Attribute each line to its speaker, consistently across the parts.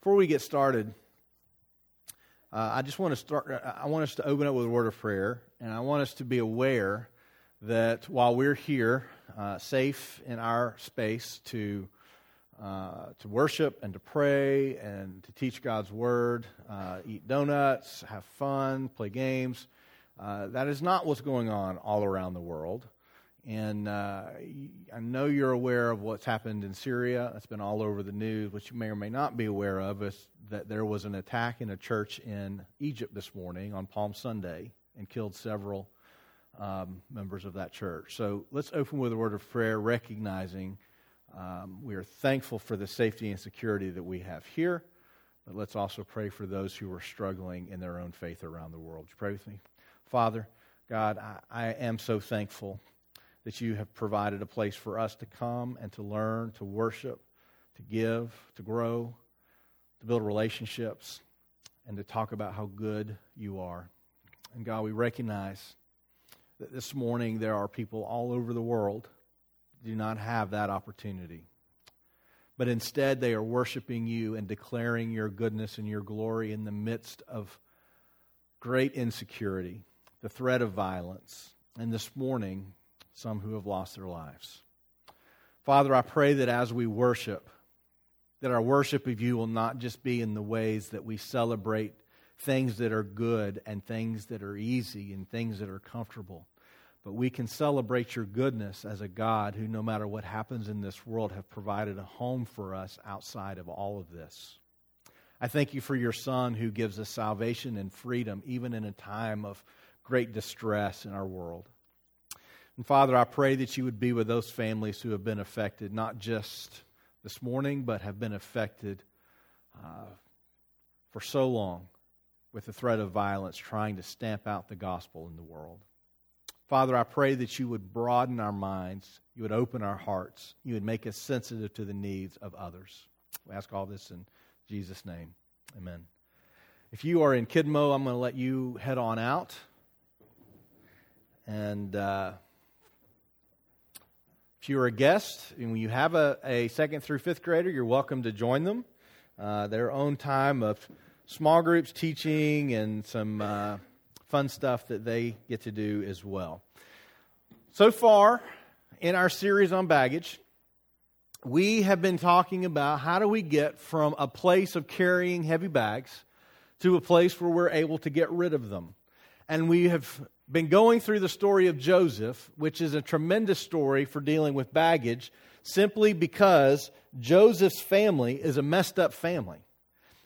Speaker 1: Before we get started, uh, I just want to start. I want us to open up with a word of prayer, and I want us to be aware that while we're here, uh, safe in our space to uh, to worship and to pray and to teach God's word, uh, eat donuts, have fun, play games. Uh, that is not what's going on all around the world. And uh, I know you're aware of what's happened in Syria. It's been all over the news. What you may or may not be aware of is that there was an attack in a church in Egypt this morning on Palm Sunday and killed several um, members of that church. So let's open with a word of prayer, recognizing um, we are thankful for the safety and security that we have here. But let's also pray for those who are struggling in their own faith around the world. Would you pray with me? Father, God, I, I am so thankful that you have provided a place for us to come and to learn, to worship, to give, to grow, to build relationships, and to talk about how good you are. And God, we recognize that this morning there are people all over the world do not have that opportunity. But instead, they are worshiping you and declaring your goodness and your glory in the midst of great insecurity, the threat of violence, and this morning, some who have lost their lives. Father, I pray that as we worship, that our worship of you will not just be in the ways that we celebrate things that are good and things that are easy and things that are comfortable, but we can celebrate your goodness as a God who, no matter what happens in this world, have provided a home for us outside of all of this. I thank you for your Son who gives us salvation and freedom, even in a time of great distress in our world. And Father, I pray that you would be with those families who have been affected, not just this morning, but have been affected uh, for so long with the threat of violence trying to stamp out the gospel in the world. Father, I pray that you would broaden our minds, you would open our hearts, you would make us sensitive to the needs of others. We ask all this in Jesus' name. Amen. If you are in Kidmo, I'm going to let you head on out. And uh, if you're a guest and you have a, a, second through fifth grader, you're welcome to join them. Uh, their own time of small groups, teaching, and some. Uh, fun stuff that they get to do as well. So far in our series on baggage, we have been talking about how do we get from a place of carrying heavy bags to a place where we're able to get rid of them. And we have been going through the story of Joseph, which is a tremendous story for dealing with baggage, simply because Joseph's family is a messed up family.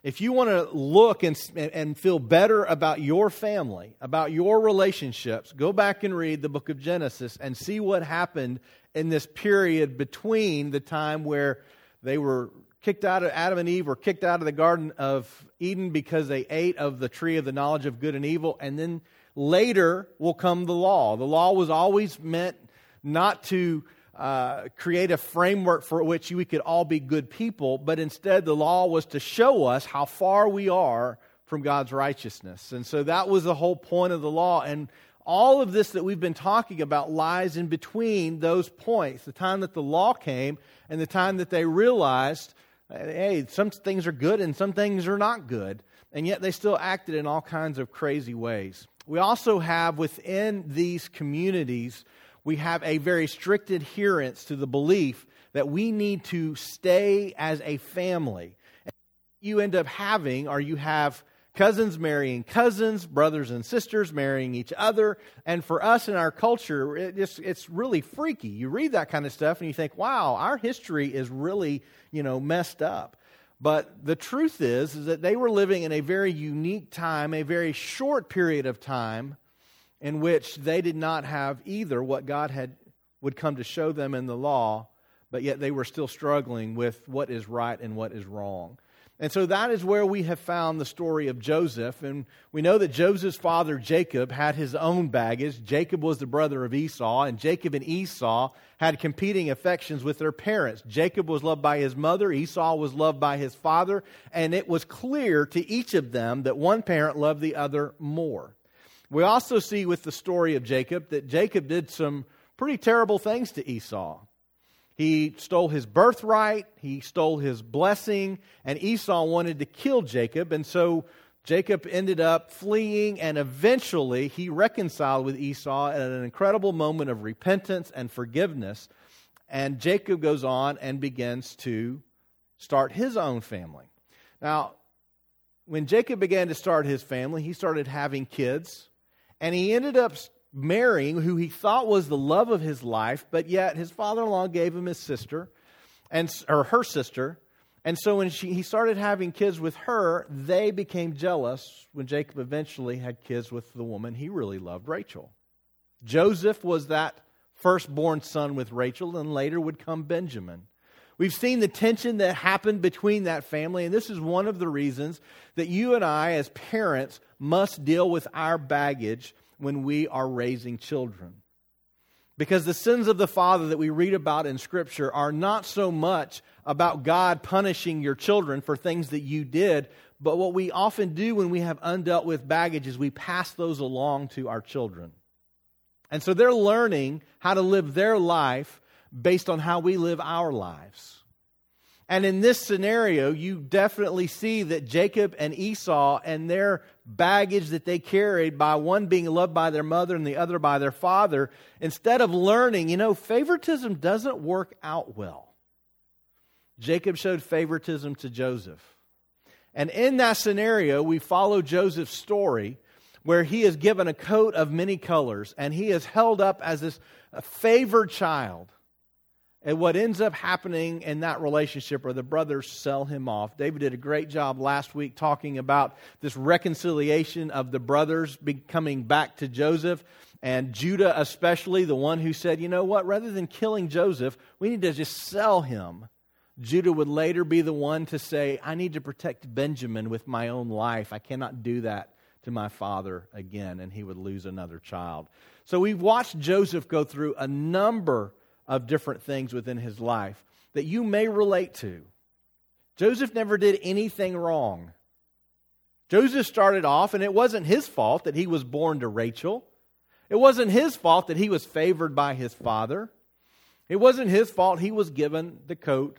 Speaker 1: If you want to look and, and feel better about your family, about your relationships, go back and read the book of Genesis and see what happened in this period between the time where they were kicked out of Adam and Eve were kicked out of the Garden of Eden because they ate of the tree of the knowledge of good and evil, and then later will come the law. The law was always meant not to uh, create a framework for which we could all be good people, but instead the law was to show us how far we are from God's righteousness. And so that was the whole point of the law. And all of this that we've been talking about lies in between those points the time that the law came and the time that they realized hey, some things are good and some things are not good. And yet they still acted in all kinds of crazy ways. We also have within these communities we have a very strict adherence to the belief that we need to stay as a family. You end up having, or you have cousins marrying cousins, brothers and sisters marrying each other. And for us in our culture, it just, it's really freaky. You read that kind of stuff and you think, wow, our history is really, you know, messed up. But the truth is, is that they were living in a very unique time, a very short period of time in which they did not have either what God had would come to show them in the law, but yet they were still struggling with what is right and what is wrong. And so that is where we have found the story of Joseph. And we know that Joseph's father, Jacob, had his own baggage. Jacob was the brother of Esau, and Jacob and Esau had competing affections with their parents. Jacob was loved by his mother, Esau was loved by his father, and it was clear to each of them that one parent loved the other more. We also see with the story of Jacob that Jacob did some pretty terrible things to Esau. He stole his birthright, he stole his blessing, and Esau wanted to kill Jacob. And so Jacob ended up fleeing, and eventually he reconciled with Esau at an incredible moment of repentance and forgiveness. And Jacob goes on and begins to start his own family. Now, when Jacob began to start his family, he started having kids, and he ended up marrying who he thought was the love of his life, but yet his father-in-law gave him his sister, and or her sister, and so when she, he started having kids with her, they became jealous when Jacob eventually had kids with the woman he really loved, Rachel. Joseph was that firstborn son with Rachel, and later would come Benjamin. We've seen the tension that happened between that family, and this is one of the reasons that you and I, as parents, must deal with our baggage when we are raising children. Because the sins of the father that we read about in Scripture are not so much about God punishing your children for things that you did, but what we often do when we have undealt with baggage is we pass those along to our children. And so they're learning how to live their life based on how we live our lives. And in this scenario, you definitely see that Jacob and Esau and their baggage that they carried by one being loved by their mother and the other by their father, instead of learning, you know, favoritism doesn't work out well. Jacob showed favoritism to Joseph. And in that scenario, we follow Joseph's story where he is given a coat of many colors and he is held up as this favored child. And what ends up happening in that relationship are the brothers sell him off. David did a great job last week talking about this reconciliation of the brothers coming back to Joseph and Judah, especially the one who said, you know what, rather than killing Joseph, we need to just sell him. Judah would later be the one to say, I need to protect Benjamin with my own life. I cannot do that to my father again, and he would lose another child. So we've watched Joseph go through a number of different things within his life that you may relate to. Joseph never did anything wrong. Joseph started off, and it wasn't his fault that he was born to Rachel. It wasn't his fault that he was favored by his father. It wasn't his fault he was given the coat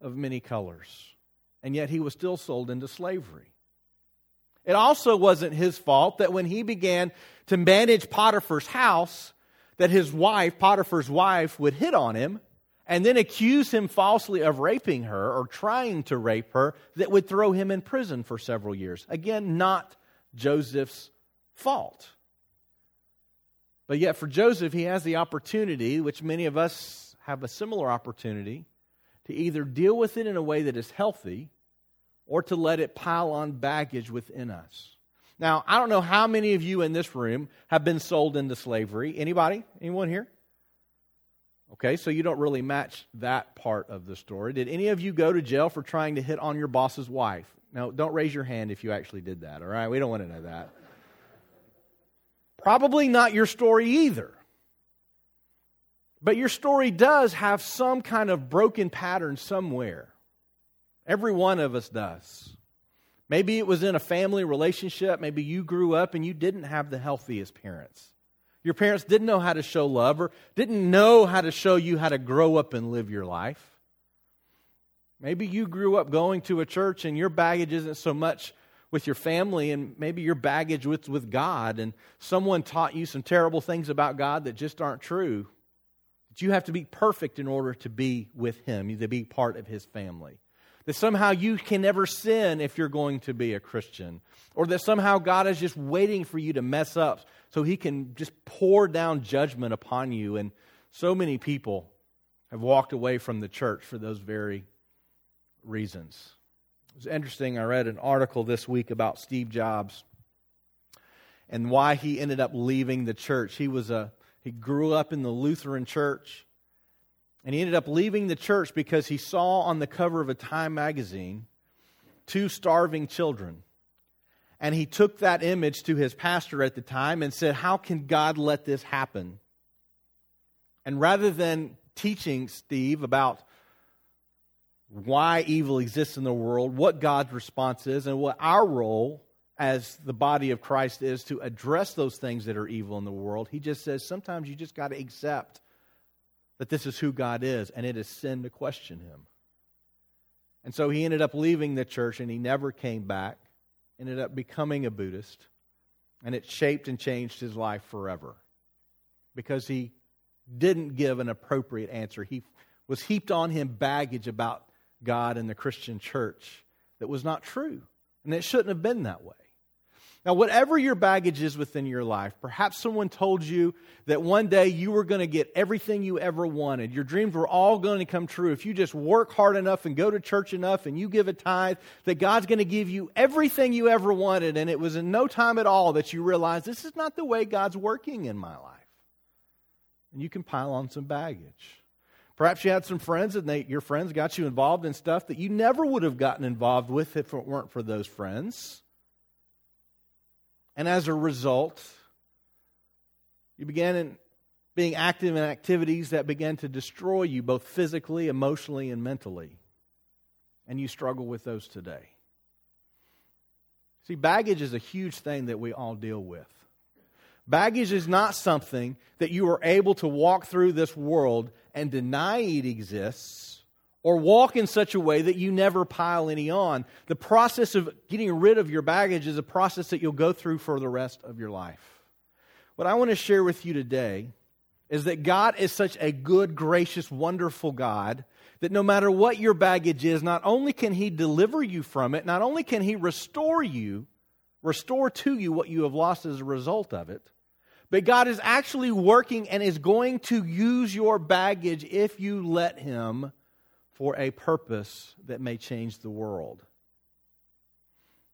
Speaker 1: of many colors. And yet he was still sold into slavery. It also wasn't his fault that when he began to manage Potiphar's house, that his wife, Potiphar's wife, would hit on him and then accuse him falsely of raping her or trying to rape her that would throw him in prison for several years. Again, not Joseph's fault. But yet, for Joseph, he has the opportunity, which many of us have a similar opportunity, to either deal with it in a way that is healthy or to let it pile on baggage within us. Now, I don't know how many of you in this room have been sold into slavery. Anybody? Anyone here? Okay, so you don't really match that part of the story. Did any of you go to jail for trying to hit on your boss's wife? Now, don't raise your hand if you actually did that, all right? We don't want to know that. Probably not your story either. But your story does have some kind of broken pattern somewhere. Every one of us does. Maybe it was in a family relationship. Maybe you grew up and you didn't have the healthiest parents. Your parents didn't know how to show love or didn't know how to show you how to grow up and live your life. Maybe you grew up going to a church and your baggage isn't so much with your family and maybe your baggage with, with God and someone taught you some terrible things about God that just aren't true. That you have to be perfect in order to be with Him, to be part of His family that somehow you can never sin if you're going to be a Christian, or that somehow God is just waiting for you to mess up so he can just pour down judgment upon you. And so many people have walked away from the church for those very reasons. It was interesting. I read an article this week about Steve Jobs and why he ended up leaving the church. He was a he grew up in the Lutheran church. And he ended up leaving the church because he saw on the cover of a Time magazine two starving children. And he took that image to his pastor at the time and said, How can God let this happen? And rather than teaching Steve about why evil exists in the world, what God's response is, and what our role as the body of Christ is to address those things that are evil in the world, he just says sometimes you just got to accept that this is who God is, and it is sin to question him. And so he ended up leaving the church and he never came back, ended up becoming a Buddhist, and it shaped and changed his life forever because he didn't give an appropriate answer. He was heaped on him baggage about God and the Christian church that was not true, and it shouldn't have been that way. Now, whatever your baggage is within your life, perhaps someone told you that one day you were going to get everything you ever wanted. Your dreams were all going to come true. If you just work hard enough and go to church enough and you give a tithe, that God's going to give you everything you ever wanted. And it was in no time at all that you realized this is not the way God's working in my life. And you can pile on some baggage. Perhaps you had some friends and they, your friends got you involved in stuff that you never would have gotten involved with if it weren't for those friends. And as a result, you began in being active in activities that began to destroy you both physically, emotionally, and mentally. And you struggle with those today. See, baggage is a huge thing that we all deal with. Baggage is not something that you are able to walk through this world and deny it exists or walk in such a way that you never pile any on. The process of getting rid of your baggage is a process that you'll go through for the rest of your life. What I want to share with you today is that God is such a good, gracious, wonderful God that no matter what your baggage is, not only can He deliver you from it, not only can He restore you, restore to you what you have lost as a result of it, but God is actually working and is going to use your baggage if you let Him for a purpose that may change the world.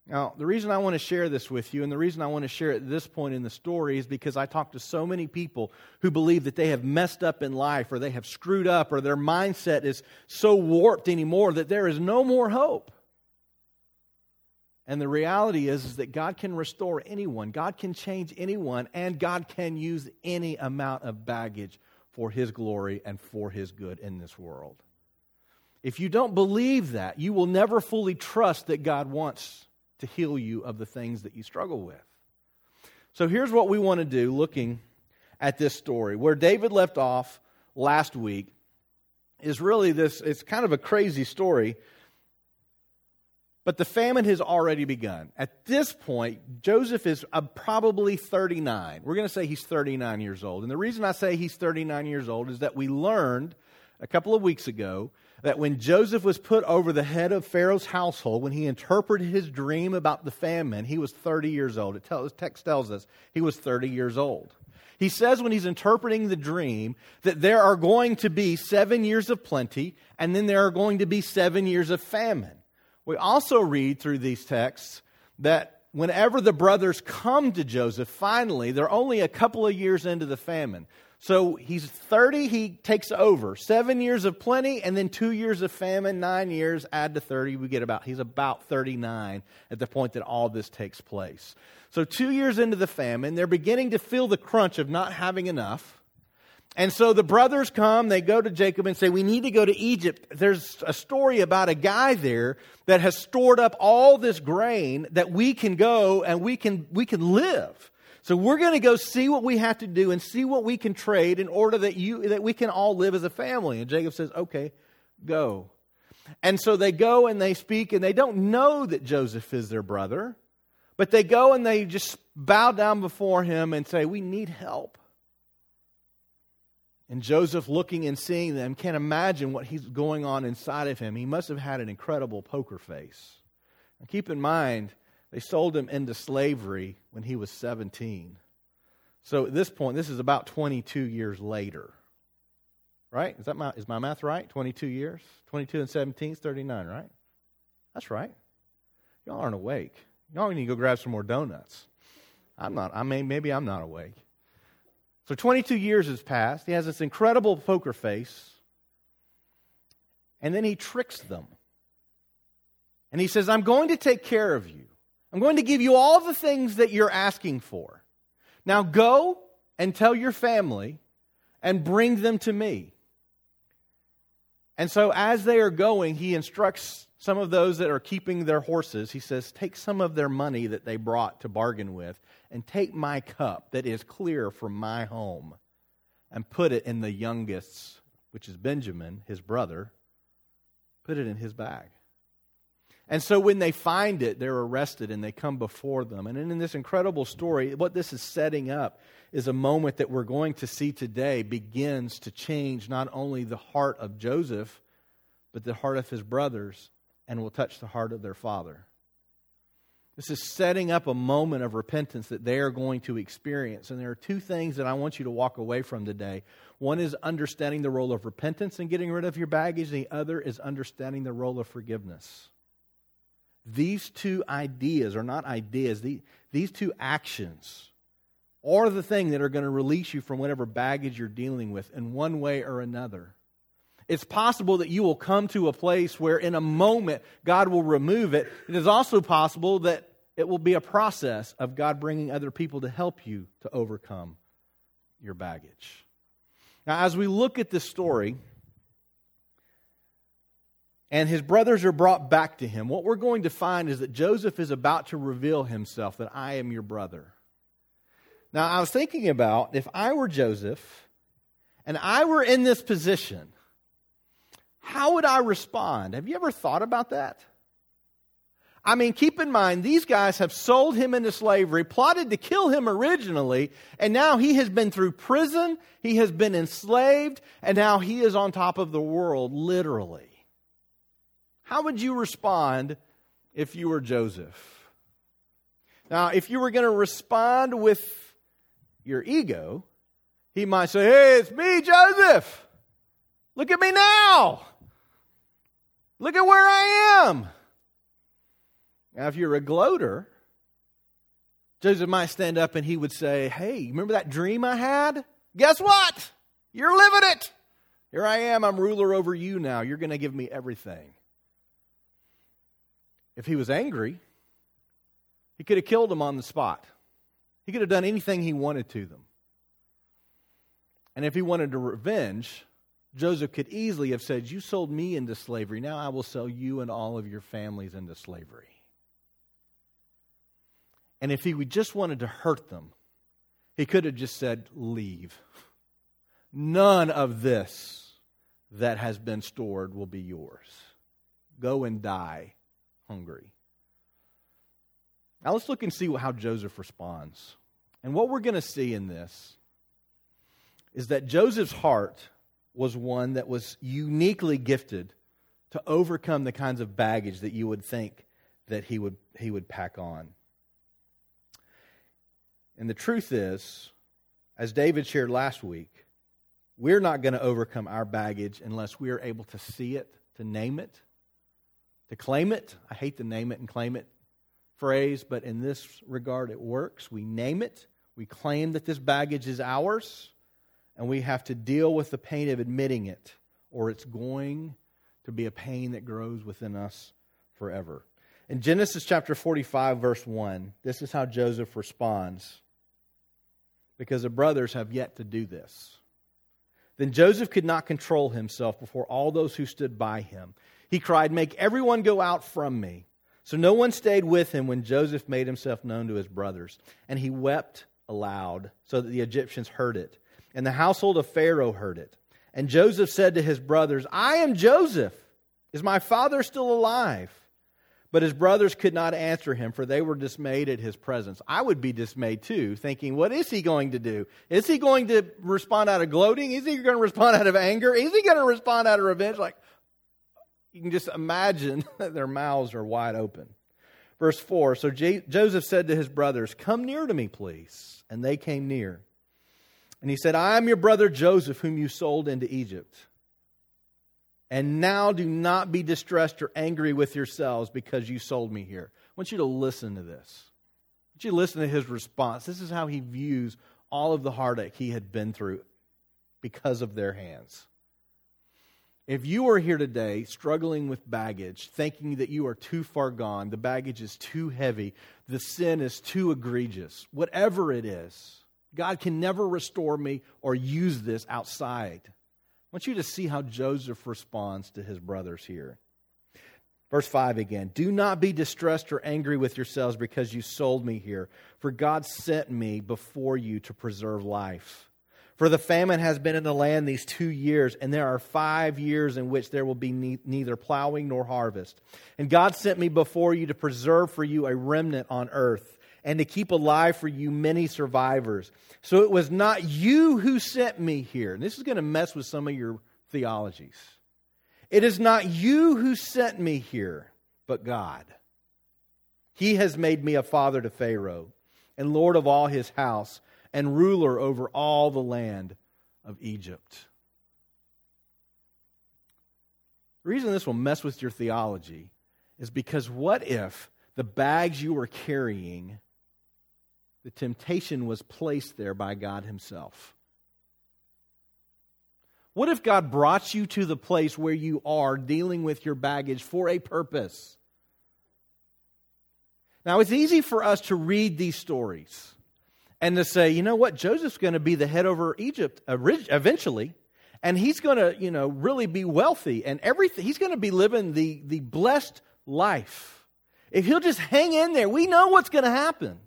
Speaker 1: Now, the reason I want to share this with you, and the reason I want to share it at this point in the story, is because I talk to so many people who believe that they have messed up in life, or they have screwed up, or their mindset is so warped anymore that there is no more hope. And the reality is, is that God can restore anyone, God can change anyone, and God can use any amount of baggage for His glory and for His good in this world. If you don't believe that, you will never fully trust that God wants to heal you of the things that you struggle with. So here's what we want to do looking at this story. Where David left off last week is really this, it's kind of a crazy story. But the famine has already begun. At this point, Joseph is uh, probably 39. We're going to say he's 39 years old. And the reason I say he's 39 years old is that we learned a couple of weeks ago that when Joseph was put over the head of Pharaoh's household, when he interpreted his dream about the famine, he was 30 years old. It tells, text tells us he was 30 years old. He says when he's interpreting the dream that there are going to be seven years of plenty, and then there are going to be seven years of famine. We also read through these texts that whenever the brothers come to Joseph, finally, they're only a couple of years into the famine. So he's 30, he takes over. Seven years of plenty, and then two years of famine, nine years, add to 30, we get about, he's about 39 at the point that all this takes place. So two years into the famine, they're beginning to feel the crunch of not having enough. And so the brothers come, they go to Jacob and say, We need to go to Egypt. There's a story about a guy there that has stored up all this grain that we can go and we can, we can live. So we're going to go see what we have to do and see what we can trade in order that you that we can all live as a family. And Jacob says, "Okay, go." And so they go and they speak and they don't know that Joseph is their brother, but they go and they just bow down before him and say, "We need help." And Joseph, looking and seeing them, can't imagine what he's going on inside of him. He must have had an incredible poker face. Keep in mind, they sold him into slavery when he was 17. So at this point, this is about 22 years later. Right? Is, that my, is my math right? 22 years? 22 and 17 is 39, right? That's right. Y'all aren't awake. Y'all need to go grab some more donuts. I'm not, I mean, maybe I'm not awake. So 22 years has passed. He has this incredible poker face. And then he tricks them. And he says, I'm going to take care of you. I'm going to give you all the things that you're asking for. Now go and tell your family and bring them to me. And so, as they are going, he instructs some of those that are keeping their horses. He says, Take some of their money that they brought to bargain with, and take my cup that is clear from my home, and put it in the youngest's which is Benjamin, his brother, put it in his bag. And so when they find it, they're arrested and they come before them. And in this incredible story, what this is setting up is a moment that we're going to see today begins to change not only the heart of Joseph, but the heart of his brothers, and will touch the heart of their father. This is setting up a moment of repentance that they are going to experience. And there are two things that I want you to walk away from today. One is understanding the role of repentance and getting rid of your baggage, the other is understanding the role of forgiveness. These two ideas are not ideas, these two actions are the thing that are going to release you from whatever baggage you're dealing with in one way or another. It's possible that you will come to a place where, in a moment, God will remove it. It is also possible that it will be a process of God bringing other people to help you to overcome your baggage. Now, as we look at this story, and his brothers are brought back to him, what we're going to find is that Joseph is about to reveal himself that I am your brother. Now, I was thinking about if I were Joseph and I were in this position, how would I respond? Have you ever thought about that? I mean, keep in mind, these guys have sold him into slavery, plotted to kill him originally, and now he has been through prison, he has been enslaved, and now he is on top of the world, literally. How would you respond if you were Joseph? Now, if you were going to respond with your ego, he might say, Hey, it's me, Joseph. Look at me now. Look at where I am. Now, if you're a gloater, Joseph might stand up and he would say, Hey, remember that dream I had? Guess what? You're living it. Here I am. I'm ruler over you now. You're going to give me everything. If he was angry, he could have killed them on the spot. He could have done anything he wanted to them. And if he wanted to revenge, Joseph could easily have said, You sold me into slavery. Now I will sell you and all of your families into slavery. And if he just wanted to hurt them, he could have just said, Leave. None of this that has been stored will be yours. Go and die hungry. Now let's look and see how Joseph responds. And what we're going to see in this is that Joseph's heart was one that was uniquely gifted to overcome the kinds of baggage that you would think that he would, he would pack on. And the truth is, as David shared last week, we're not going to overcome our baggage unless we are able to see it, to name it, to claim it. I hate the name it and claim it phrase, but in this regard it works. We name it, we claim that this baggage is ours, and we have to deal with the pain of admitting it, or it's going to be a pain that grows within us forever. In Genesis chapter 45, verse 1, this is how Joseph responds because the brothers have yet to do this. Then Joseph could not control himself before all those who stood by him. He cried, Make everyone go out from me. So no one stayed with him when Joseph made himself known to his brothers. And he wept aloud so that the Egyptians heard it and the household of Pharaoh heard it. And Joseph said to his brothers, I am Joseph. Is my father still alive? But his brothers could not answer him, for they were dismayed at his presence. I would be dismayed too, thinking, what is he going to do? Is he going to respond out of gloating? Is he going to respond out of anger? Is he going to respond out of revenge? Like, you can just imagine that their mouths are wide open. Verse 4 So J- Joseph said to his brothers, Come near to me, please. And they came near. And he said, I am your brother Joseph, whom you sold into Egypt. And now do not be distressed or angry with yourselves because you sold me here. I want you to listen to this. I want you to listen to his response. This is how he views all of the heartache he had been through because of their hands. If you are here today struggling with baggage, thinking that you are too far gone, the baggage is too heavy, the sin is too egregious, whatever it is, God can never restore me or use this outside. Want you to see how Joseph responds to his brothers here. Verse 5 again Do not be distressed or angry with yourselves because you sold me here, for God sent me before you to preserve life. For the famine has been in the land these two years, and there are five years in which there will be ne- neither plowing nor harvest. And God sent me before you to preserve for you a remnant on earth, and to keep alive for you many survivors. So it was not you who sent me here. And this is going to mess with some of your theologies. It is not you who sent me here, but God. He has made me a father to Pharaoh, and Lord of all his house and ruler over all the land of Egypt. The reason this will mess with your theology is because what if the bags you were carrying, the temptation was placed there by God Himself? What if God brought you to the place where you are dealing with your baggage for a purpose? Now, it's easy for us to read these stories and to say, you know what, Joseph's going to be the head over Egypt eventually, and he's going to, you know, really be wealthy and everything. He's going to be living the, the blessed life. If he'll just hang in there, we know what's going to happen.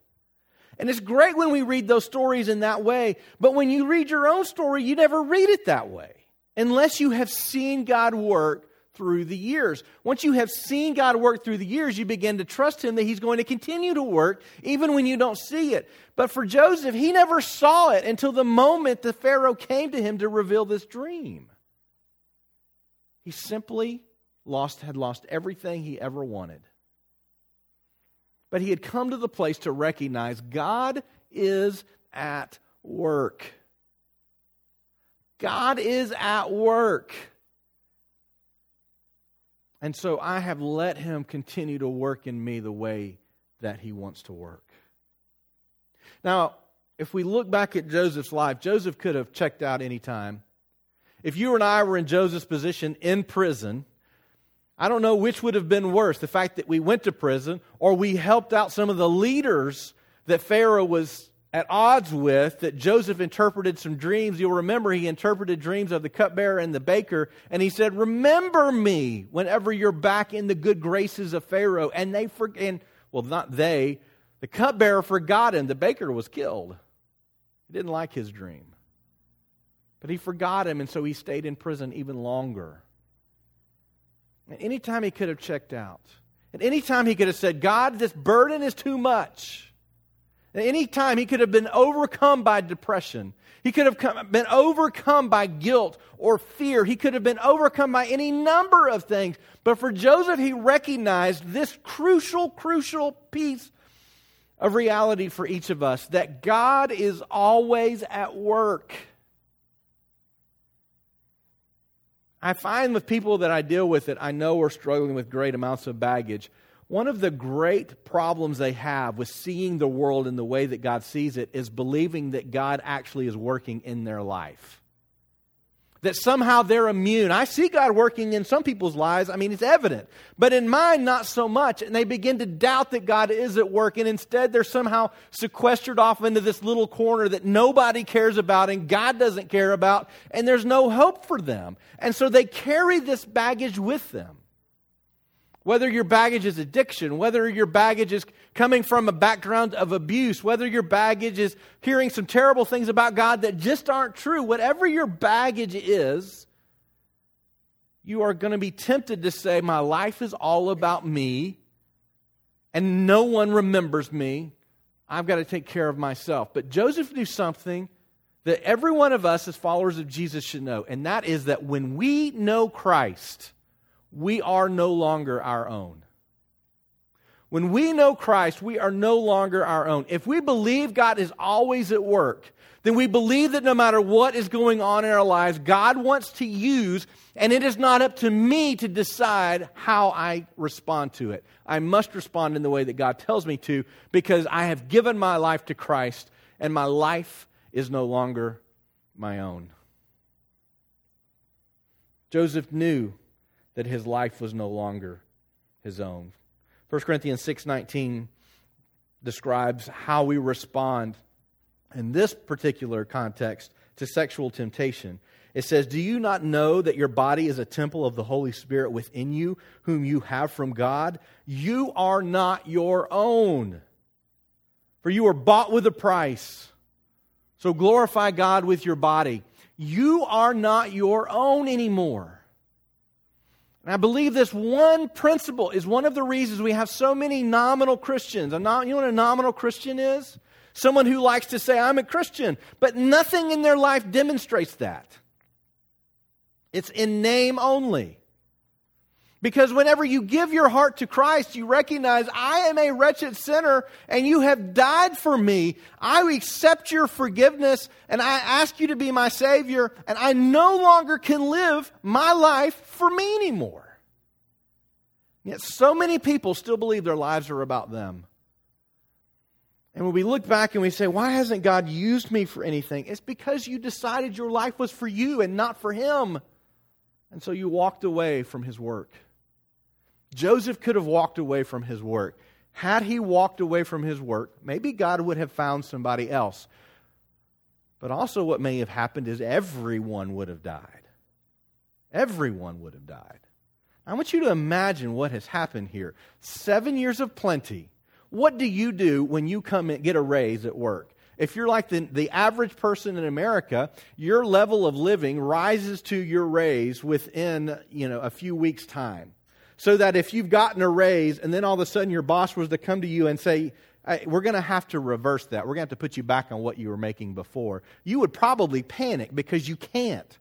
Speaker 1: And it's great when we read those stories in that way, but when you read your own story, you never read it that way unless you have seen God work through the years. Once you have seen God work through the years, you begin to trust Him that He's going to continue to work even when you don't see it. But for Joseph, he never saw it until the moment the Pharaoh came to him to reveal this dream. He simply lost, had lost everything he ever wanted. But he had come to the place to recognize God is at work. God is at work. And so I have let him continue to work in me the way that he wants to work. Now, if we look back at Joseph's life, Joseph could have checked out any time. If you and I were in Joseph's position in prison, I don't know which would have been worse the fact that we went to prison or we helped out some of the leaders that Pharaoh was at odds with that Joseph interpreted some dreams. You'll remember he interpreted dreams of the cupbearer and the baker, and he said, Remember me whenever you're back in the good graces of Pharaoh. And they forget, well, not they, the cupbearer forgot him. The baker was killed. He didn't like his dream. But he forgot him, and so he stayed in prison even longer. Anytime he could have checked out, and anytime he could have said, God, this burden is too much. At Any time he could have been overcome by depression. He could have come, been overcome by guilt or fear. He could have been overcome by any number of things. But for Joseph, he recognized this crucial, crucial piece of reality for each of us that God is always at work. I find with people that I deal with that I know are struggling with great amounts of baggage one of the great problems they have with seeing the world in the way that God sees it is believing that God actually is working in their life. That somehow they're immune. I see God working in some people's lives. I mean, it's evident. But in mine, not so much. And they begin to doubt that God is at work. And instead, they're somehow sequestered off into this little corner that nobody cares about and God doesn't care about. And there's no hope for them. And so they carry this baggage with them. Whether your baggage is addiction, whether your baggage is coming from a background of abuse, whether your baggage is hearing some terrible things about God that just aren't true, whatever your baggage is, you are going to be tempted to say, My life is all about me, and no one remembers me. I've got to take care of myself. But Joseph knew something that every one of us as followers of Jesus should know, and that is that when we know Christ, we are no longer our own. When we know Christ, we are no longer our own. If we believe God is always at work, then we believe that no matter what is going on in our lives, God wants to use, and it is not up to me to decide how I respond to it. I must respond in the way that God tells me to because I have given my life to Christ, and my life is no longer my own. Joseph knew that his life was no longer his own. 1 Corinthians 6:19 describes how we respond in this particular context to sexual temptation. It says, Do you not know that your body is a temple of the Holy Spirit within you, whom you have from God? You are not your own, for you were bought with a price. So glorify God with your body. You are not your own anymore. And I believe this one principle is one of the reasons we have so many nominal Christians. you know what a nominal Christian is? Someone who likes to say, I'm a Christian, but nothing in their life demonstrates that. It's in name only. Because whenever you give your heart to Christ, you recognize, I am a wretched sinner and you have died for me. I accept your forgiveness and I ask you to be my Savior, and I no longer can live my life for me anymore. Yet so many people still believe their lives are about them. And when we look back and we say, Why hasn't God used me for anything? It's because you decided your life was for you and not for Him. And so you walked away from His work. Joseph could have walked away from his work. Had he walked away from his work, maybe God would have found somebody else. But also, what may have happened is everyone would have died. Everyone would have died. I want you to imagine what has happened here. Seven years of plenty. What do you do when you come and get a raise at work? If you're like the, the average person in America, your level of living rises to your raise within you know, a few weeks' time so that if you've gotten a raise and then all of a sudden your boss was to come to you and say, we're going to have to reverse that. We're going to have to put you back on what you were making before. You would probably panic because you can't.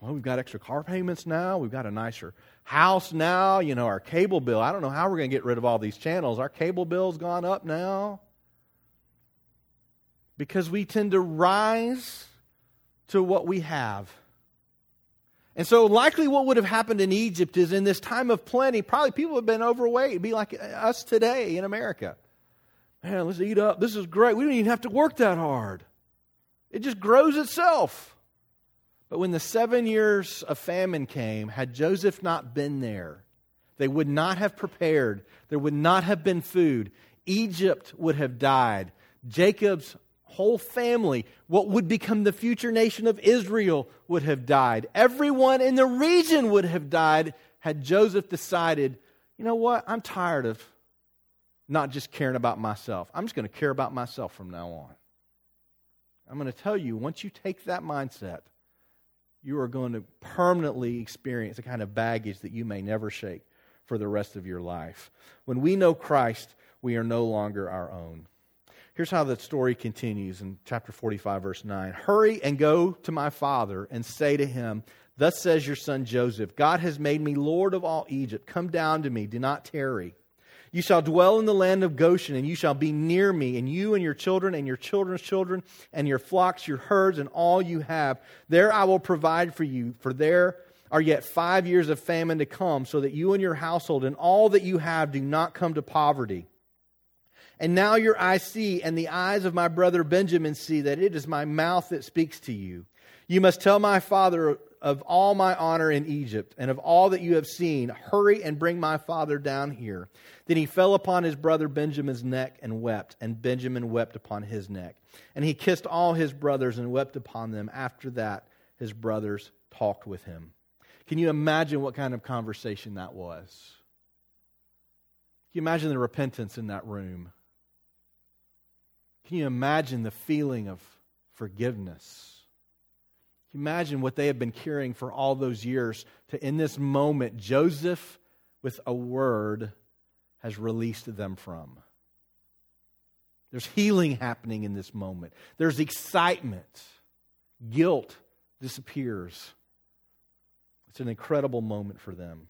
Speaker 1: Well, we've got extra car payments now. We've got a nicer house now. You know, our cable bill. I don't know how we're going to get rid of all these channels. Our cable bill's gone up now. Because we tend to rise to what we have. And so, likely, what would have happened in Egypt is in this time of plenty, probably people have been overweight. It'd be like uh, us today in America. Man, let's eat up. This is great. We don't even have to work that hard, it just grows itself. But when the seven years of famine came, had Joseph not been there, they would not have prepared, there would not have been food. Egypt would have died. Jacob's whole family, what would become the future nation of Israel, would have died. Everyone in the region would have died had Joseph decided, you know what, I'm tired of not just caring about myself. I'm just going to care about myself from now on. I'm going to tell you, once you take that mindset, you are going to permanently experience a kind of baggage that you may never shake for the rest of your life. When we know Christ, we are no longer our own. Here's how the story continues in chapter 45, verse 9. Hurry and go to my father and say to him, Thus says your son Joseph, God has made me Lord of all Egypt. Come down to me, do not tarry. You shall dwell in the land of Goshen, and you shall be near me, and you and your children, and your children's children, and your flocks, your herds, and all you have. There I will provide for you, for there are yet five years of famine to come, so that you and your household and all that you have do not come to poverty. And now your eyes see, and the eyes of my brother Benjamin see, that it is my mouth that speaks to you. You must tell my father of all my honor in Egypt, and of all that you have seen. Hurry and bring my father down here. Then he fell upon his brother Benjamin's neck and wept, and Benjamin wept upon his neck. And he kissed all his brothers and wept upon them. After that, his brothers talked with him. Can you imagine what kind of conversation that was? Can you imagine the repentance in that room? Can you imagine the feeling of forgiveness? Imagine what they have been carrying for all those years to, in this moment, Joseph, with a word, has released them from? There's healing happening in this moment. There's excitement. Guilt disappears. It's an incredible moment for them.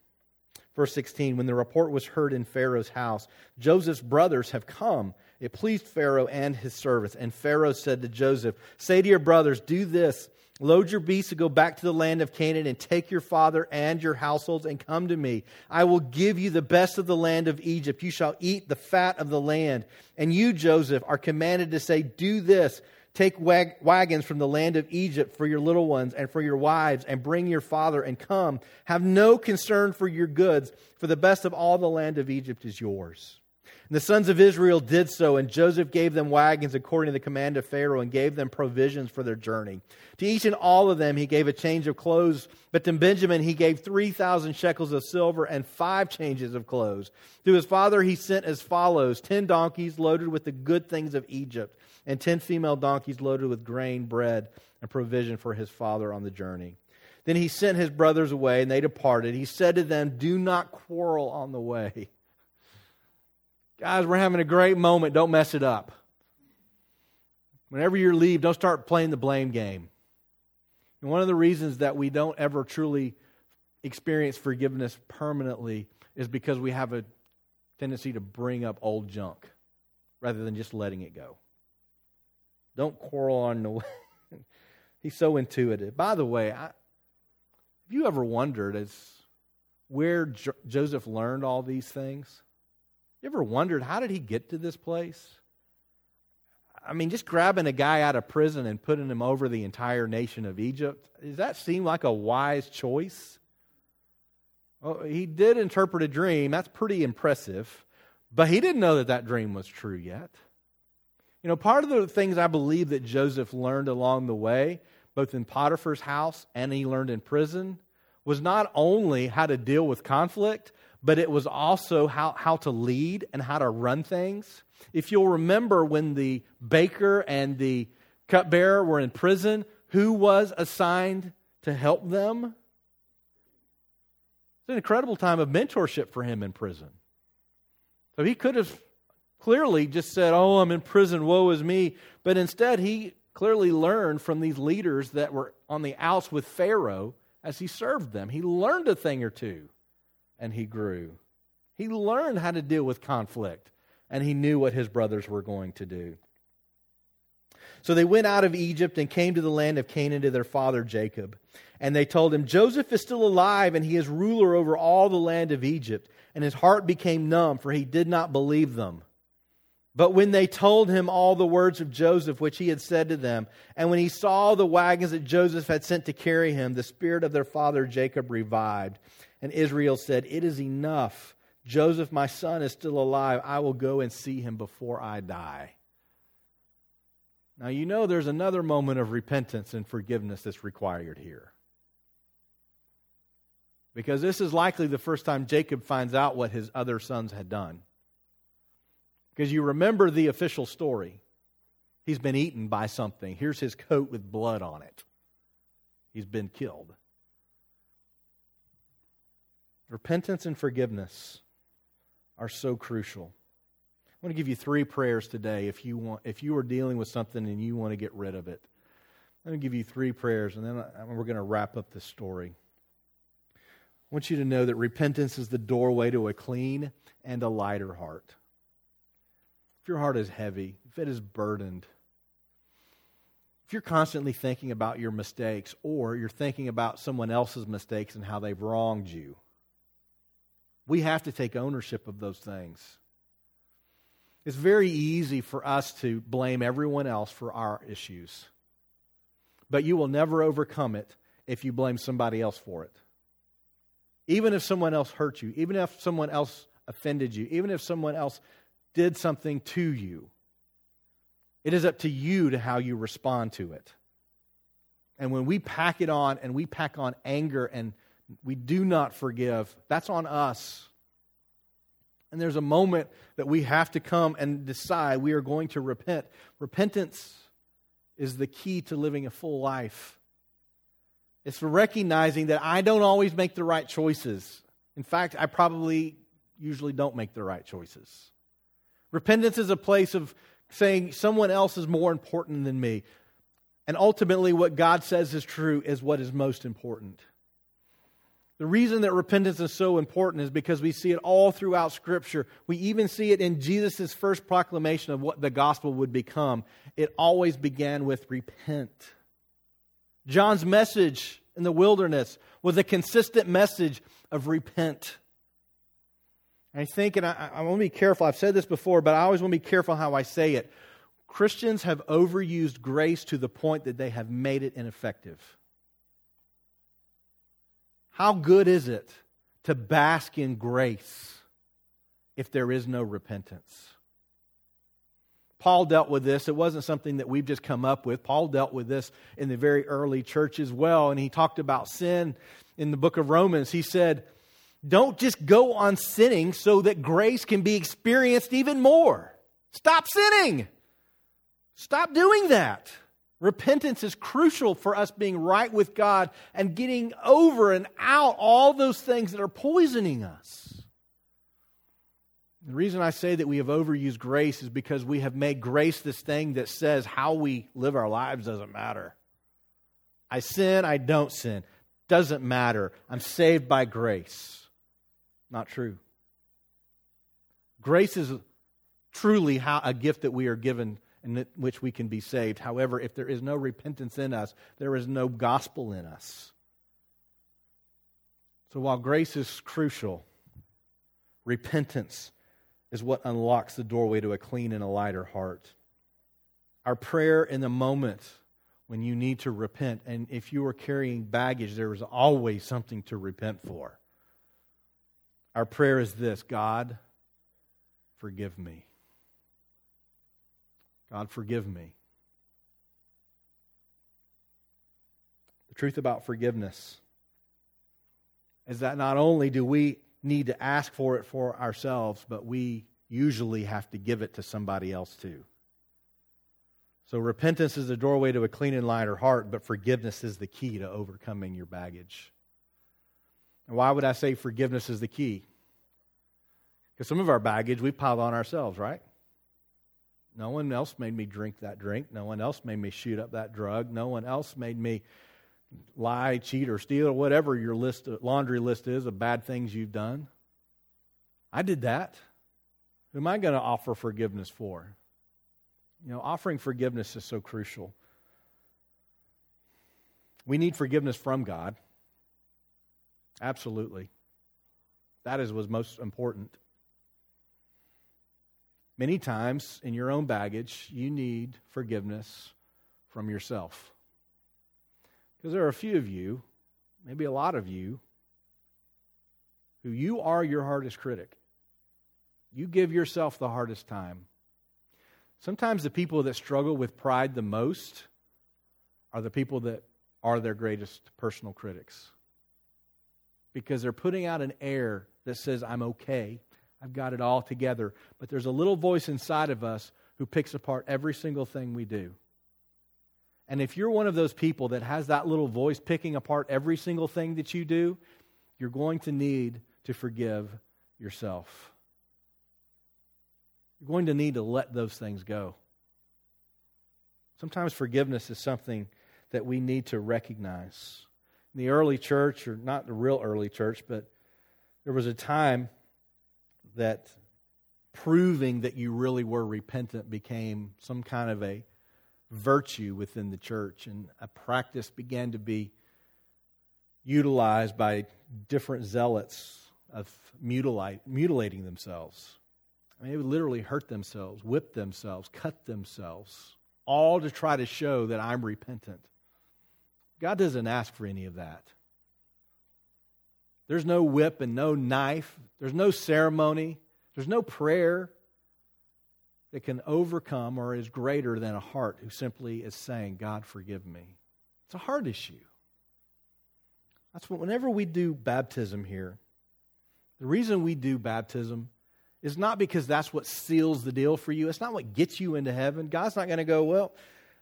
Speaker 1: Verse 16 When the report was heard in Pharaoh's house, Joseph's brothers have come it pleased Pharaoh and his servants. And Pharaoh said to Joseph, Say to your brothers, do this. Load your beasts and go back to the land of Canaan and take your father and your households and come to me. I will give you the best of the land of Egypt. You shall eat the fat of the land. And you, Joseph, are commanded to say, Do this. Take wag- wagons from the land of Egypt for your little ones and for your wives, and bring your father and come. Have no concern for your goods, for the best of all the land of Egypt is yours. And the sons of Israel did so, and Joseph gave them wagons according to the command of Pharaoh and gave them provisions for their journey. To each and all of them he gave a change of clothes, but to Benjamin he gave 3,000 shekels of silver and five changes of clothes. To his father he sent as follows ten donkeys loaded with the good things of Egypt, and ten female donkeys loaded with grain, bread, and provision for his father on the journey. Then he sent his brothers away, and they departed. He said to them, Do not quarrel on the way. Guys, we're having a great moment. Don't mess it up. Whenever you leave, don't start playing the blame game. And one of the reasons that we don't ever truly experience forgiveness permanently is because we have a tendency to bring up old junk rather than just letting it go. Don't quarrel on the way. He's so intuitive. By the way, I, have you ever wondered as where jo- Joseph learned all these things? You ever wondered how did he get to this place? I mean, just grabbing a guy out of prison and putting him over the entire nation of Egypt, does that seem like a wise choice? Well, he did interpret a dream. That's pretty impressive. But he didn't know that that dream was true yet. You know, part of the things I believe that Joseph learned along the way, both in Potiphar's house and he learned in prison, was not only how to deal with conflict, but it was also how, how to lead and how to run things. If you'll remember when the baker and the cupbearer were in prison, who was assigned to help them? It's an incredible time of mentorship for him in prison. So he could have clearly just said, Oh, I'm in prison, woe is me. But instead, he clearly learned from these leaders that were on the outs with Pharaoh as he served them. He learned a thing or two and he grew. He learned how to deal with conflict, and he knew what his brothers were going to do. So they went out of Egypt and came to the land of Canaan to their father Jacob. And they told him, Joseph is still alive, and he is ruler over all the land of Egypt. And his heart became numb, for he did not believe them. But when they told him all the words of Joseph, which he had said to them, and when he saw the wagons that Joseph had sent to carry him, the spirit of their father Jacob revived. And Israel said, It is enough. Joseph, my son, is still alive. I will go and see him before I die. Now, you know there's another moment of repentance and forgiveness that's required here. Because this is likely the first time Jacob finds out what his other sons had done. Because you remember the official story. He's been eaten by something. Here's his coat with blood on it. He's been killed. Repentance and forgiveness are so crucial. I want to give you three prayers today if you want if you are dealing with something and you want to get rid of it. I'm to give you three prayers and then we're going to wrap up this story. I want you to know that repentance is the doorway to a clean and a lighter heart. If your heart is heavy, if it is burdened, if you're constantly thinking about your mistakes or you're thinking about someone else's mistakes and how they've wronged you, we have to take ownership of those things. It's very easy for us to blame everyone else for our issues. But you will never overcome it if you blame somebody else for it. Even if someone else hurt you, even if someone else offended you, even if someone else did something to you, it is up to you to how you respond to it. And when we pack it on and we pack on anger and we do not forgive, that's on us. And there's a moment that we have to come and decide we are going to repent. Repentance is the key to living a full life. It's recognizing that I don't always make the right choices. In fact, I probably usually don't make the right choices. Repentance is a place of saying someone else is more important than me. And ultimately, what God says is true is what is most important. The reason that repentance is so important is because we see it all throughout Scripture. We even see it in Jesus' first proclamation of what the gospel would become. It always began with repent. John's message in the wilderness was a consistent message of repent. I think, and I, I want to be careful, I've said this before, but I always want to be careful how I say it. Christians have overused grace to the point that they have made it ineffective. How good is it to bask in grace if there is no repentance. Paul dealt with this. It wasn't something that we've just come up with. Paul dealt with this in the very early church as well. And he talked about sin in the book of Romans. He said, Don't just go on sinning so that grace can be experienced even more. Stop sinning. Stop doing that. Repentance is crucial for us being right with God and getting over and out all those things that are poisoning us. The reason I say that we have overused grace is because we have made grace this thing that says how we live our lives doesn't matter. I sin, I don't sin. Doesn't matter. I'm saved by grace. Not true. Grace is truly how, a gift that we are given in which we can be saved. However, if there is no repentance in us, there is no gospel in us. So while grace is crucial, repentance is what unlocks the doorway to a clean and a lighter heart. Our prayer in the moment when you need to repent, and if you are carrying baggage, there is always something to repent for. Our prayer is this God, forgive me. God, forgive me. The truth about forgiveness is that not only do we need to ask for it for ourselves, but we usually have to give it to somebody else too. So repentance is the doorway to a clean and lighter heart, but forgiveness is the key to overcoming your baggage. And why would I say forgiveness is the key? Because some of our baggage we pile on ourselves, right? No one else made me drink that drink. No one else made me shoot up that drug. No one else made me lie, cheat, or steal, or whatever your list, laundry list is of bad things you've done. I did that. Who am I going to offer forgiveness for? You know, offering forgiveness is so crucial. We need forgiveness from God. Absolutely. That is what's most important. Many times in your own baggage, you need forgiveness from yourself. Because there are a few of you, maybe a lot of you, who you are your hardest critic. You give yourself the hardest time. Sometimes the people that struggle with pride the most are the people that are their greatest personal critics. Because they're putting out an air that says, I'm okay, I've got it all together. But there's a little voice inside of us who picks apart every single thing we do. And if you're one of those people that has that little voice picking apart every single thing that you do, you're going to need to forgive yourself. You're going to need to let those things go. Sometimes forgiveness is something that we need to recognize. In the early church, or not the real early church, but there was a time that proving that you really were repentant became some kind of a virtue within the church, and a practice began to be utilized by different zealots of mutilating themselves. I mean, they would literally hurt themselves, whip themselves, cut themselves, all to try to show that I'm repentant. God doesn't ask for any of that. There's no whip and no knife. There's no ceremony. There's no prayer that can overcome or is greater than a heart who simply is saying, God, forgive me. It's a heart issue. That's what, whenever we do baptism here, the reason we do baptism is not because that's what seals the deal for you. It's not what gets you into heaven. God's not going to go, well,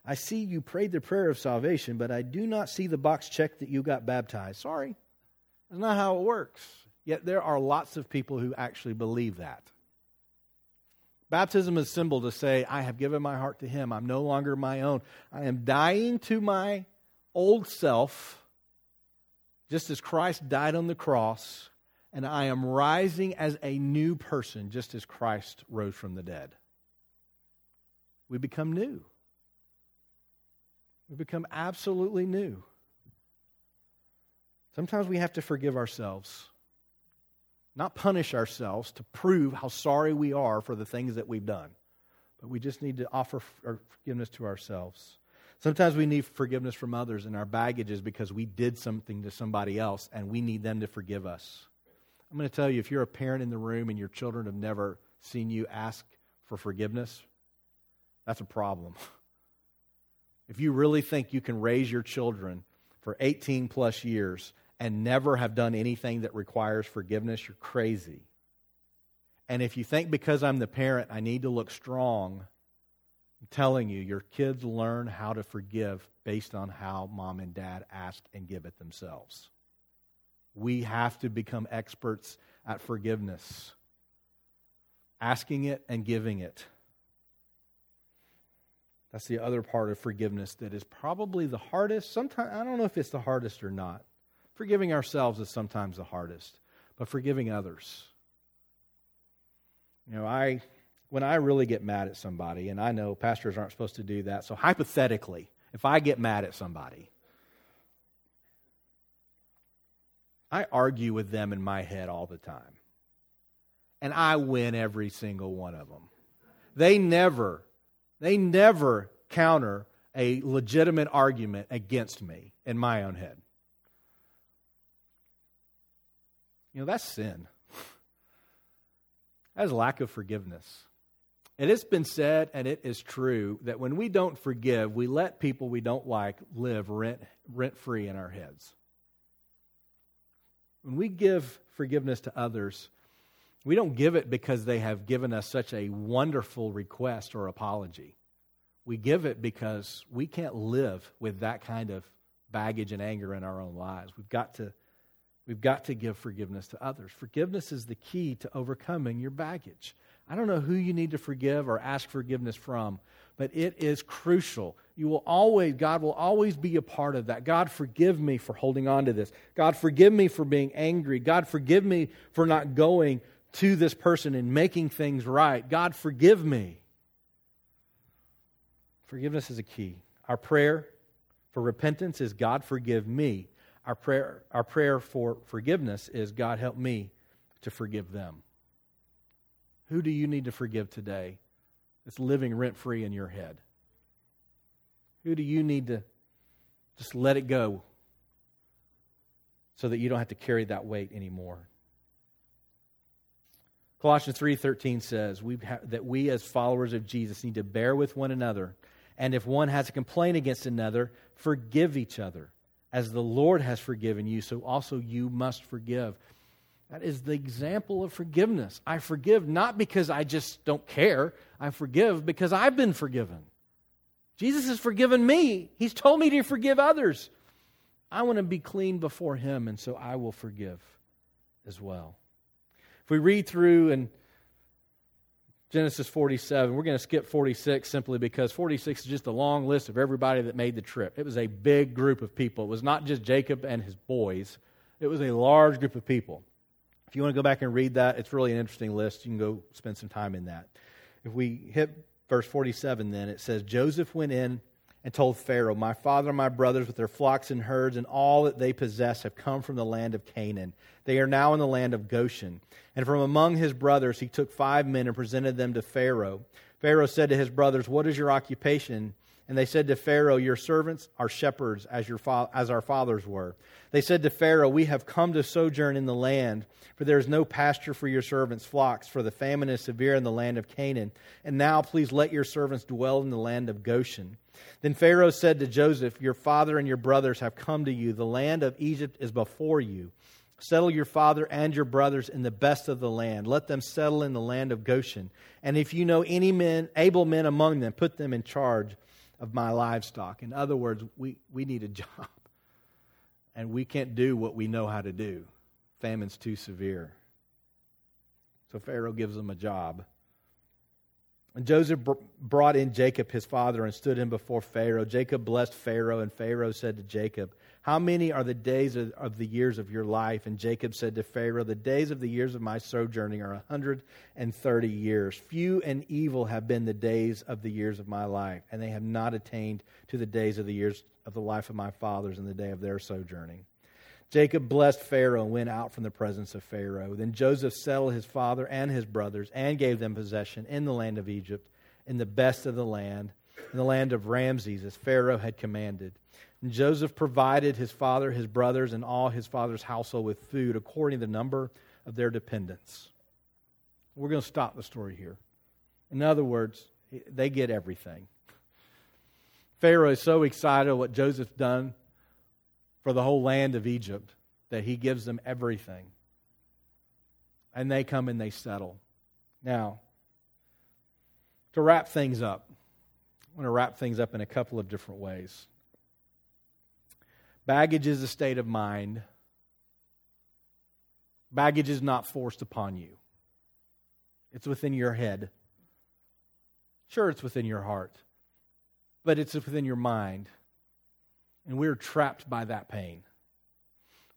Speaker 1: I see you prayed the prayer of salvation, but I do not see the box checked that you got baptized. Sorry. That's not how it works. Yet there are lots of people who actually believe that. Baptism is symbol to say, I have given my heart to Him. I'm no longer my own. I am dying to my old self, just as Christ died on the cross, and I am rising as a new person, just as Christ rose from the dead. We become new. We become absolutely new. Sometimes we have to forgive ourselves not punish ourselves to prove how sorry we are for the things that we've done, but we just need to offer forgiveness to ourselves. Sometimes we need forgiveness from others, and our baggage is because we did something to somebody else and we need them to forgive us. I'm going to tell you if you're a parent in the room and your children have never seen you ask for forgiveness, that's a problem. If you really think you can raise your children for 18 plus years and never have done anything that requires forgiveness, you're crazy. And if you think because I'm the parent, I need to look strong, I'm telling you, your kids learn how to forgive based on how mom and dad ask and give it themselves. We have to become experts at forgiveness, asking it and giving it. That's the other part of forgiveness that is probably the hardest. Sometimes I don't know if it's the hardest or not. Forgiving ourselves is sometimes the hardest, but forgiving others. You know, I when I really get mad at somebody, and I know pastors aren't supposed to do that, so hypothetically, if I get mad at somebody, I argue with them in my head all the time. And I win every single one of them. They never, they never counter a legitimate argument against me in my own head. You know, that's sin. That is lack of forgiveness. And It has been said, and it is true, that when we don't forgive, we let people we don't like live rent, rent free in our heads. When we give forgiveness to others, we don't give it because they have given us such a wonderful request or apology. We give it because we can't live with that kind of baggage and anger in our own lives. We've got to, we've got to give forgiveness to others. Forgiveness is the key to overcoming your baggage. I don't know who you need to forgive or ask forgiveness from, but it is crucial. You will always, God will always be a part of that. God, forgive me for holding on to this. God, forgive me for being angry. God, forgive me for not going to this person and making things right. God, forgive me. Forgiveness is a key. Our prayer for repentance is God, forgive me. Our prayer, our prayer for forgiveness is God, help me to forgive them. Who do you need to forgive today that's living rent free in your head? Who do you need to just let it go so that you don't have to carry that weight anymore? Colossians 3:13 says we that we as followers of Jesus need to bear with one another and if one has a complaint against another forgive each other as the Lord has forgiven you so also you must forgive. That is the example of forgiveness. I forgive not because I just don't care. I forgive because I've been forgiven. Jesus has forgiven me. He's told me to forgive others. I want to be clean before Him, and so I will forgive as well. If we read through in Genesis 47, we're going to skip 46 simply because 46 is just a long list of everybody that made the trip. It was a big group of people. It was not just Jacob and his boys, it was a large group of people. If you want to go back and read that, it's really an interesting list. You can go spend some time in that. If we hit verse 47, then it says Joseph went in and told Pharaoh, My father and my brothers, with their flocks and herds and all that they possess, have come from the land of Canaan. They are now in the land of Goshen. And from among his brothers, he took five men and presented them to Pharaoh. Pharaoh said to his brothers, What is your occupation? And they said to Pharaoh, Your servants are shepherds, as, your fa- as our fathers were. They said to Pharaoh, We have come to sojourn in the land, for there is no pasture for your servants' flocks, for the famine is severe in the land of Canaan. And now please let your servants dwell in the land of Goshen. Then Pharaoh said to Joseph, Your father and your brothers have come to you. The land of Egypt is before you. Settle your father and your brothers in the best of the land. Let them settle in the land of Goshen. And if you know any men, able men among them, put them in charge of my livestock. In other words, we, we need a job. And we can't do what we know how to do. Famine's too severe. So Pharaoh gives them a job. And Joseph brought in Jacob, his father, and stood him before Pharaoh. Jacob blessed Pharaoh, and Pharaoh said to Jacob, How many are the days of, the years of your life? And Jacob said to Pharaoh, The days of the years of my sojourning are a 130 years. Few and evil have been the days of the years of my life, and they have not attained to the days of the years of the life of my fathers in the day of their sojourning. Jacob blessed Pharaoh and went out from the presence of Pharaoh. Then Joseph settled his father and his brothers and gave them possession in the land of Egypt, in the best of the land, in the land of Ramses, as Pharaoh had commanded. And Joseph provided his father, his brothers, and all his father's household with food according to the number of their dependents. We're going to stop the story here. In other words, they get everything. Pharaoh is so excited what Joseph's done for the whole land of Egypt that he gives them everything. And they come and they settle. Now, to wrap things up, I want to wrap things up in a couple of different ways. Baggage is a state of mind. Baggage is not forced upon you, it's within your head. Sure, it's within your heart, but it's within your mind. And we're trapped by that pain.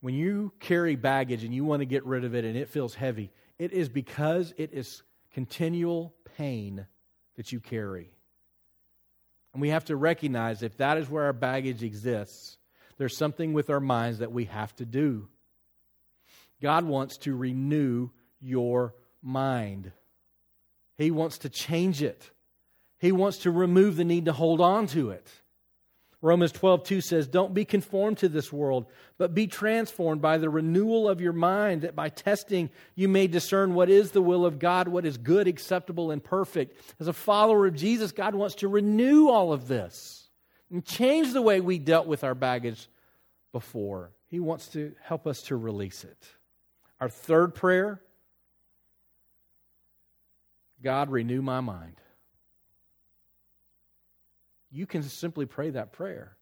Speaker 1: When you carry baggage and you want to get rid of it and it feels heavy, it is because it is continual pain that you carry. And we have to recognize if that is where our baggage exists, there's something with our minds that we have to do. God wants to renew your mind, He wants to change it, He wants to remove the need to hold on to it. Romans 12, 2 says, Don't be conformed to this world, but be transformed by the renewal of your mind, that by testing you may discern what is the will of God, what is good, acceptable, and perfect. As a follower of Jesus, God wants to renew all of this and change the way we dealt with our baggage before. He wants to help us to release it. Our third prayer God, renew my mind you can simply pray that prayer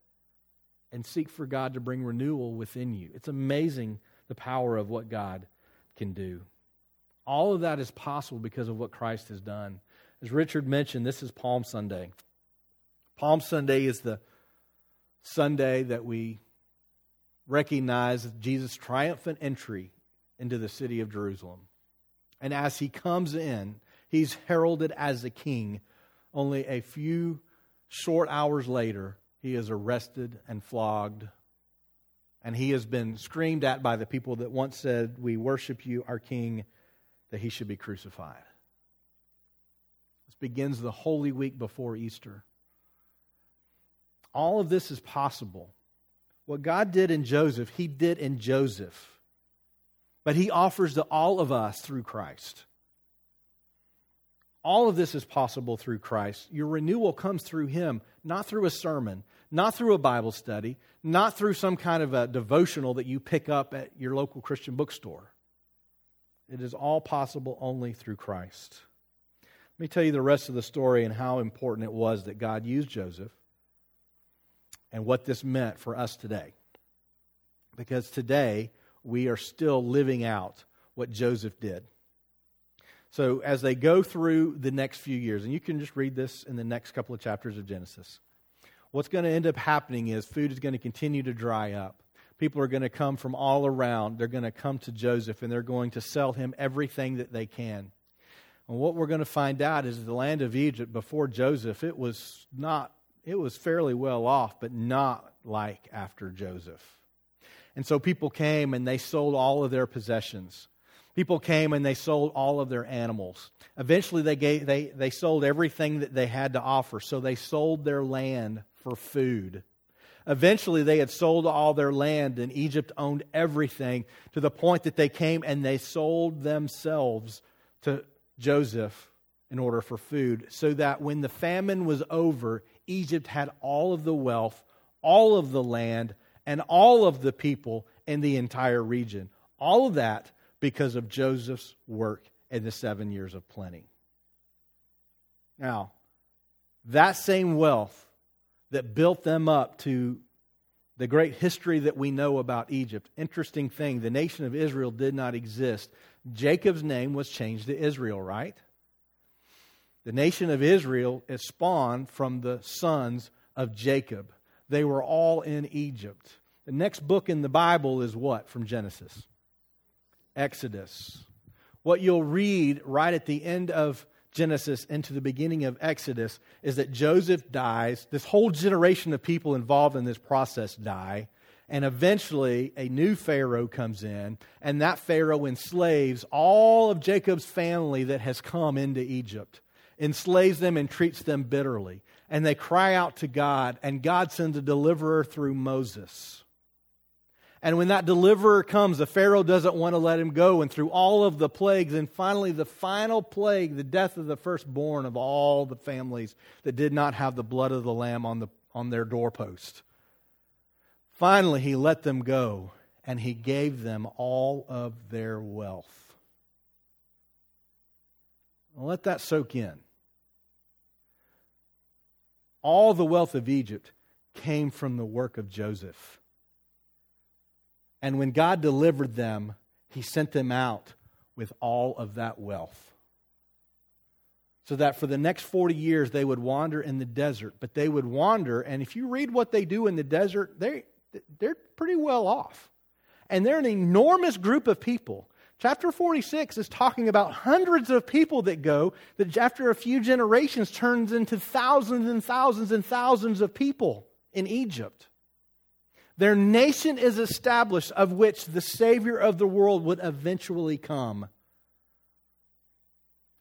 Speaker 1: and seek for God to bring renewal within you. It's amazing the power of what God can do. All of that is possible because of what Christ has done. As Richard mentioned, this is Palm Sunday. Palm Sunday is the Sunday that we recognize Jesus' triumphant entry into the city of Jerusalem. And as he comes in, he's heralded as a king only a few Short hours later, he is arrested and flogged, and he has been screamed at by the people that once said, We worship you, our King, that he should be crucified. This begins the Holy Week before Easter. All of this is possible. What God did in Joseph, he did in Joseph. But he offers to all of us through Christ. All of this is possible through Christ. Your renewal comes through Him, not through a sermon, not through a Bible study, not through some kind of a devotional that you pick up at your local Christian bookstore. It is all possible only through Christ. Let me tell you the rest of the story and how important it was that God used Joseph and what this meant for us today. Because today we are still living out what Joseph did. So, as they go through the next few years, and you can just read this in the next couple of chapters of Genesis, what's going to end up happening is food is going to continue to dry up. People are going to come from all around. They're going to come to Joseph and they're going to sell him everything that they can. And what we're going to find out is the land of Egypt before Joseph, it was not, it was fairly well off, but not like after Joseph. And so people came and they sold all of their possessions. People came and they sold all of their animals. Eventually, they, gave, they, they sold everything that they had to offer, so they sold their land for food. Eventually, they had sold all their land, and Egypt owned everything to the point that they came and they sold themselves to Joseph in order for food, so that when the famine was over, Egypt had all of the wealth, all of the land, and all of the people in the entire region. All of that because of Joseph's work in the seven years of plenty. Now, that same wealth that built them up to the great history that we know about Egypt, interesting thing, the nation of Israel did not exist. Jacob's name was changed to Israel, right? The nation of Israel is spawned from the sons of Jacob. They were all in Egypt. The next book in the Bible is what from Genesis? Exodus. What you'll read right at the end of Genesis into the beginning of Exodus is that Joseph dies. This whole generation of people involved in this process die. And eventually, a new Pharaoh comes in, and that Pharaoh enslaves all of Jacob's family that has come into Egypt, enslaves them and treats them bitterly. And they cry out to God, and God sends a deliverer through Moses. And when that deliverer comes, the Pharaoh doesn't want to let him go. And through all of the plagues, and finally the final plague, the death of the firstborn of all the families that did not have the blood of the Lamb on, the, on their doorpost. Finally, he let them go, and he gave them all of their wealth. Let that soak in. All the wealth of Egypt came from the work of Joseph. And when God delivered them, he sent them out with all of that wealth. So that for the next 40 years they would wander in the desert. But they would wander, and if you read what they do in the desert, they, they're pretty well off. And they're an enormous group of people. Chapter 46 is talking about hundreds of people that go, that after a few generations turns into thousands and thousands and thousands of people in Egypt. Their nation is established, of which the Savior of the world would eventually come.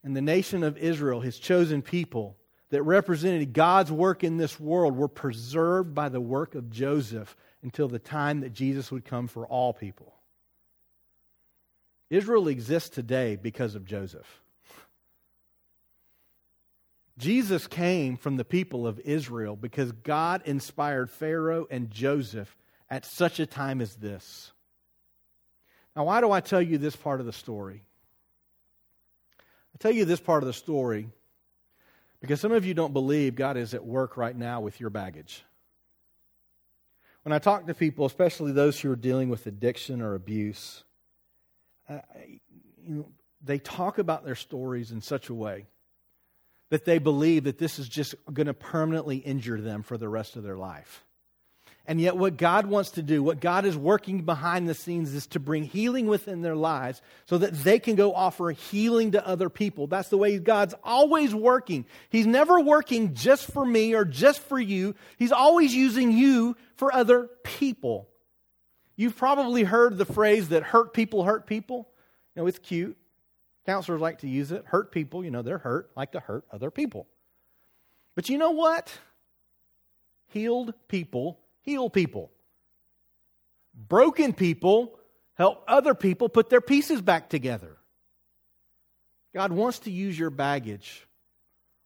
Speaker 1: And the nation of Israel, his chosen people that represented God's work in this world, were preserved by the work of Joseph until the time that Jesus would come for all people. Israel exists today because of Joseph. Jesus came from the people of Israel because God inspired Pharaoh and Joseph at such a time as this. Now, why do I tell you this part of the story? I tell you this part of the story because some of you don't believe God is at work right now with your baggage. When I talk to people, especially those who are dealing with addiction or abuse, uh, you know, they talk about their stories in such a way that they believe that this is just going to permanently injure them for the rest of their life. And yet, what God wants to do, what God is working behind the scenes, is to bring healing within their lives so that they can go offer healing to other people. That's the way God's always working. He's never working just for me or just for you, He's always using you for other people. You've probably heard the phrase that hurt people hurt people. You know, it's cute. Counselors like to use it. Hurt people, you know, they're hurt, like to hurt other people. But you know what? Healed people heal people. Broken people help other people put their pieces back together. God wants to use your baggage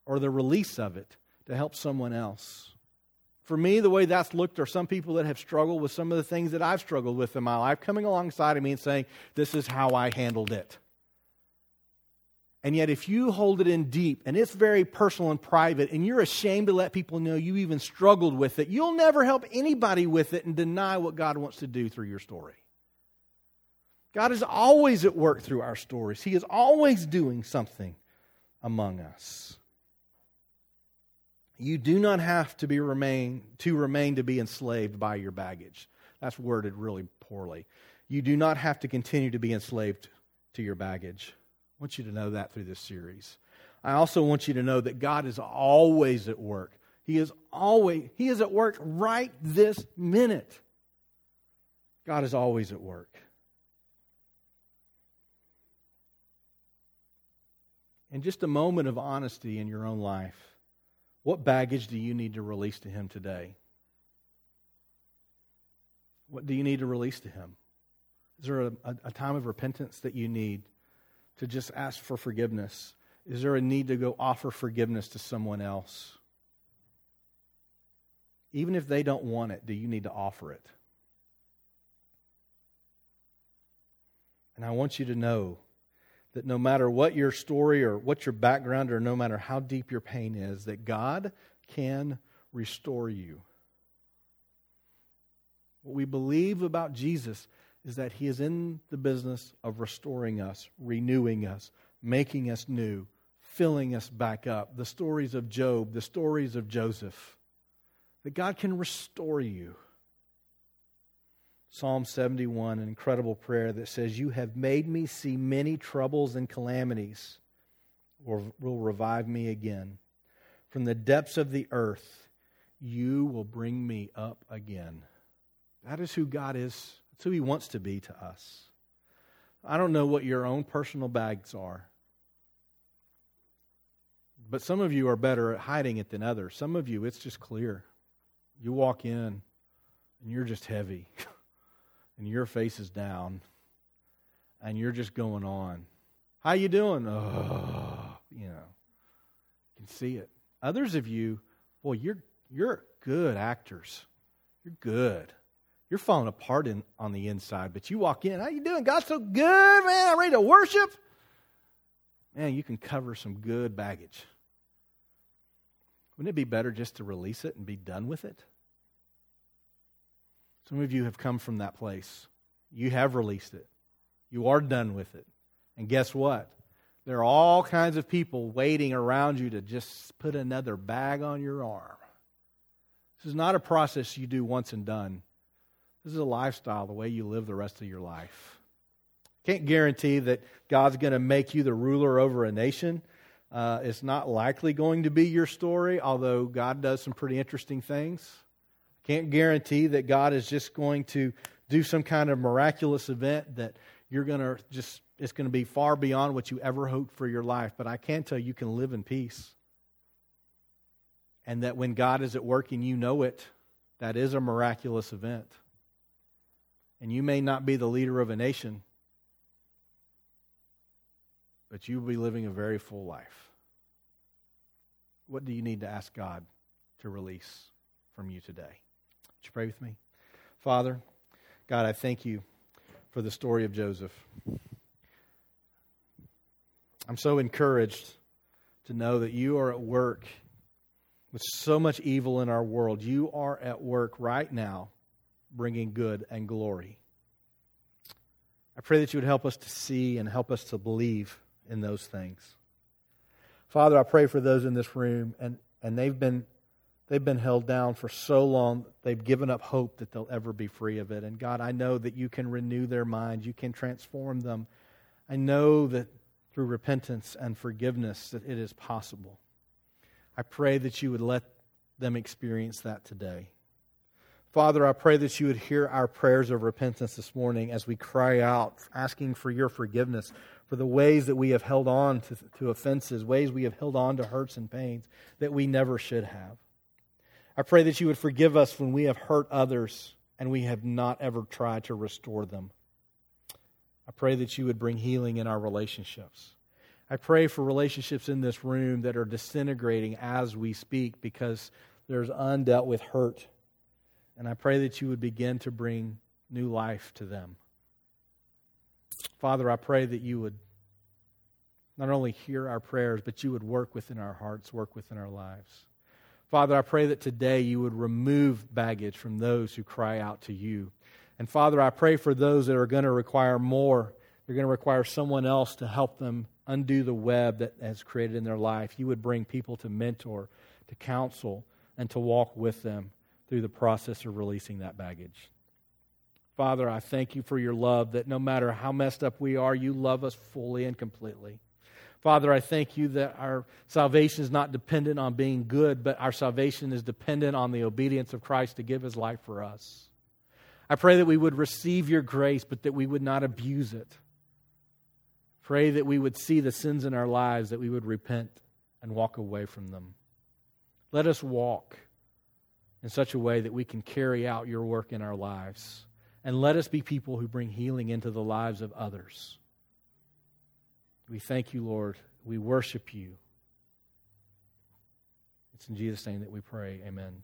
Speaker 1: or the release of it to help someone else. For me, the way that's looked are some people that have struggled with some of the things that I've struggled with in my life coming alongside of me and saying, This is how I handled it. And yet, if you hold it in deep and it's very personal and private, and you're ashamed to let people know you even struggled with it, you'll never help anybody with it and deny what God wants to do through your story. God is always at work through our stories, He is always doing something among us. You do not have to be remain to remain to be enslaved by your baggage. That's worded really poorly. You do not have to continue to be enslaved to your baggage. I want you to know that through this series. I also want you to know that God is always at work. He is always he is at work right this minute. God is always at work. In just a moment of honesty in your own life, what baggage do you need to release to Him today? What do you need to release to Him? Is there a, a, a time of repentance that you need? To just ask for forgiveness? Is there a need to go offer forgiveness to someone else? Even if they don't want it, do you need to offer it? And I want you to know that no matter what your story or what your background or no matter how deep your pain is, that God can restore you. What we believe about Jesus is that He is in the business of restoring us, renewing us, making us new, filling us back up. The stories of Job, the stories of Joseph, that God can restore you. Psalm 71, an incredible prayer that says, You have made me see many troubles and calamities, or will revive me again. From the depths of the earth, you will bring me up again. That is who God is it's who He wants to be to us. I don't know what your own personal bags are, but some of you are better at hiding it than others. Some of you, it's just clear. You walk in and you're just heavy. and your face is down and you're just going on. How you doing? Oh, you know. You can see it. Others of you, boy, you're you're good actors. You're good. You're falling apart in, on the inside, but you walk in, how you doing? God's so good, man. I'm ready to worship. Man, you can cover some good baggage. Wouldn't it be better just to release it and be done with it? Some of you have come from that place. You have released it. You are done with it. And guess what? There are all kinds of people waiting around you to just put another bag on your arm. This is not a process you do once and done. This is a lifestyle, the way you live the rest of your life. I can't guarantee that God's going to make you the ruler over a nation. Uh, it's not likely going to be your story, although God does some pretty interesting things. I can't guarantee that God is just going to do some kind of miraculous event that you're going to just, it's going to be far beyond what you ever hoped for your life. But I can tell you, you can live in peace. And that when God is at work and you know it, that is a miraculous event. And you may not be the leader of a nation, but you will be living a very full life. What do you need to ask God to release from you today? Would you pray with me? Father, God, I thank you for the story of Joseph. I'm so encouraged to know that you are at work with so much evil in our world. You are at work right now bringing good and glory. I pray that you would help us to see and help us to believe in those things. Father, I pray for those in this room, and, and they've been they've been held down for so long, they've given up hope that they'll ever be free of it. And God, I know that you can renew their minds, you can transform them. I know that through repentance and forgiveness that it is possible. I pray that you would let them experience that today. Father, I pray that you would hear our prayers of repentance this morning as we cry out, asking for your forgiveness for the ways that we have held on to, to offenses, ways we have held on to hurts and pains that we never should have. I pray that you would forgive us when we have hurt others and we have not ever tried to restore them. I pray that you would bring healing in our relationships. I pray for relationships in this room that are disintegrating as we speak because there's undealt with hurt. And I pray that you would begin to bring new life to them. Father, I pray that you would not only hear our prayers, but you would work within our hearts, work within our lives. Father, I pray that today you would remove baggage from those who cry out to you. And Father, I pray for those that are going to require more. They're going to require someone else to help them undo the web that has created in their life. You would bring people to mentor, to counsel, and to walk with them through the process of releasing that baggage. Father, I thank you for your love that no matter how messed up we are, you love us fully and completely. Father, I thank you that our salvation is not dependent on being good, but our salvation is dependent on the obedience of Christ to give his life for us. I pray that we would receive your grace, but that we would not abuse it. Pray that we would see the sins in our lives, that we would repent and walk away from them. Let us walk in such a way that we can carry out your work in our lives. And let us be people who bring healing into the lives of others. We thank you, Lord. We worship you. It's in Jesus' name that we pray. Amen.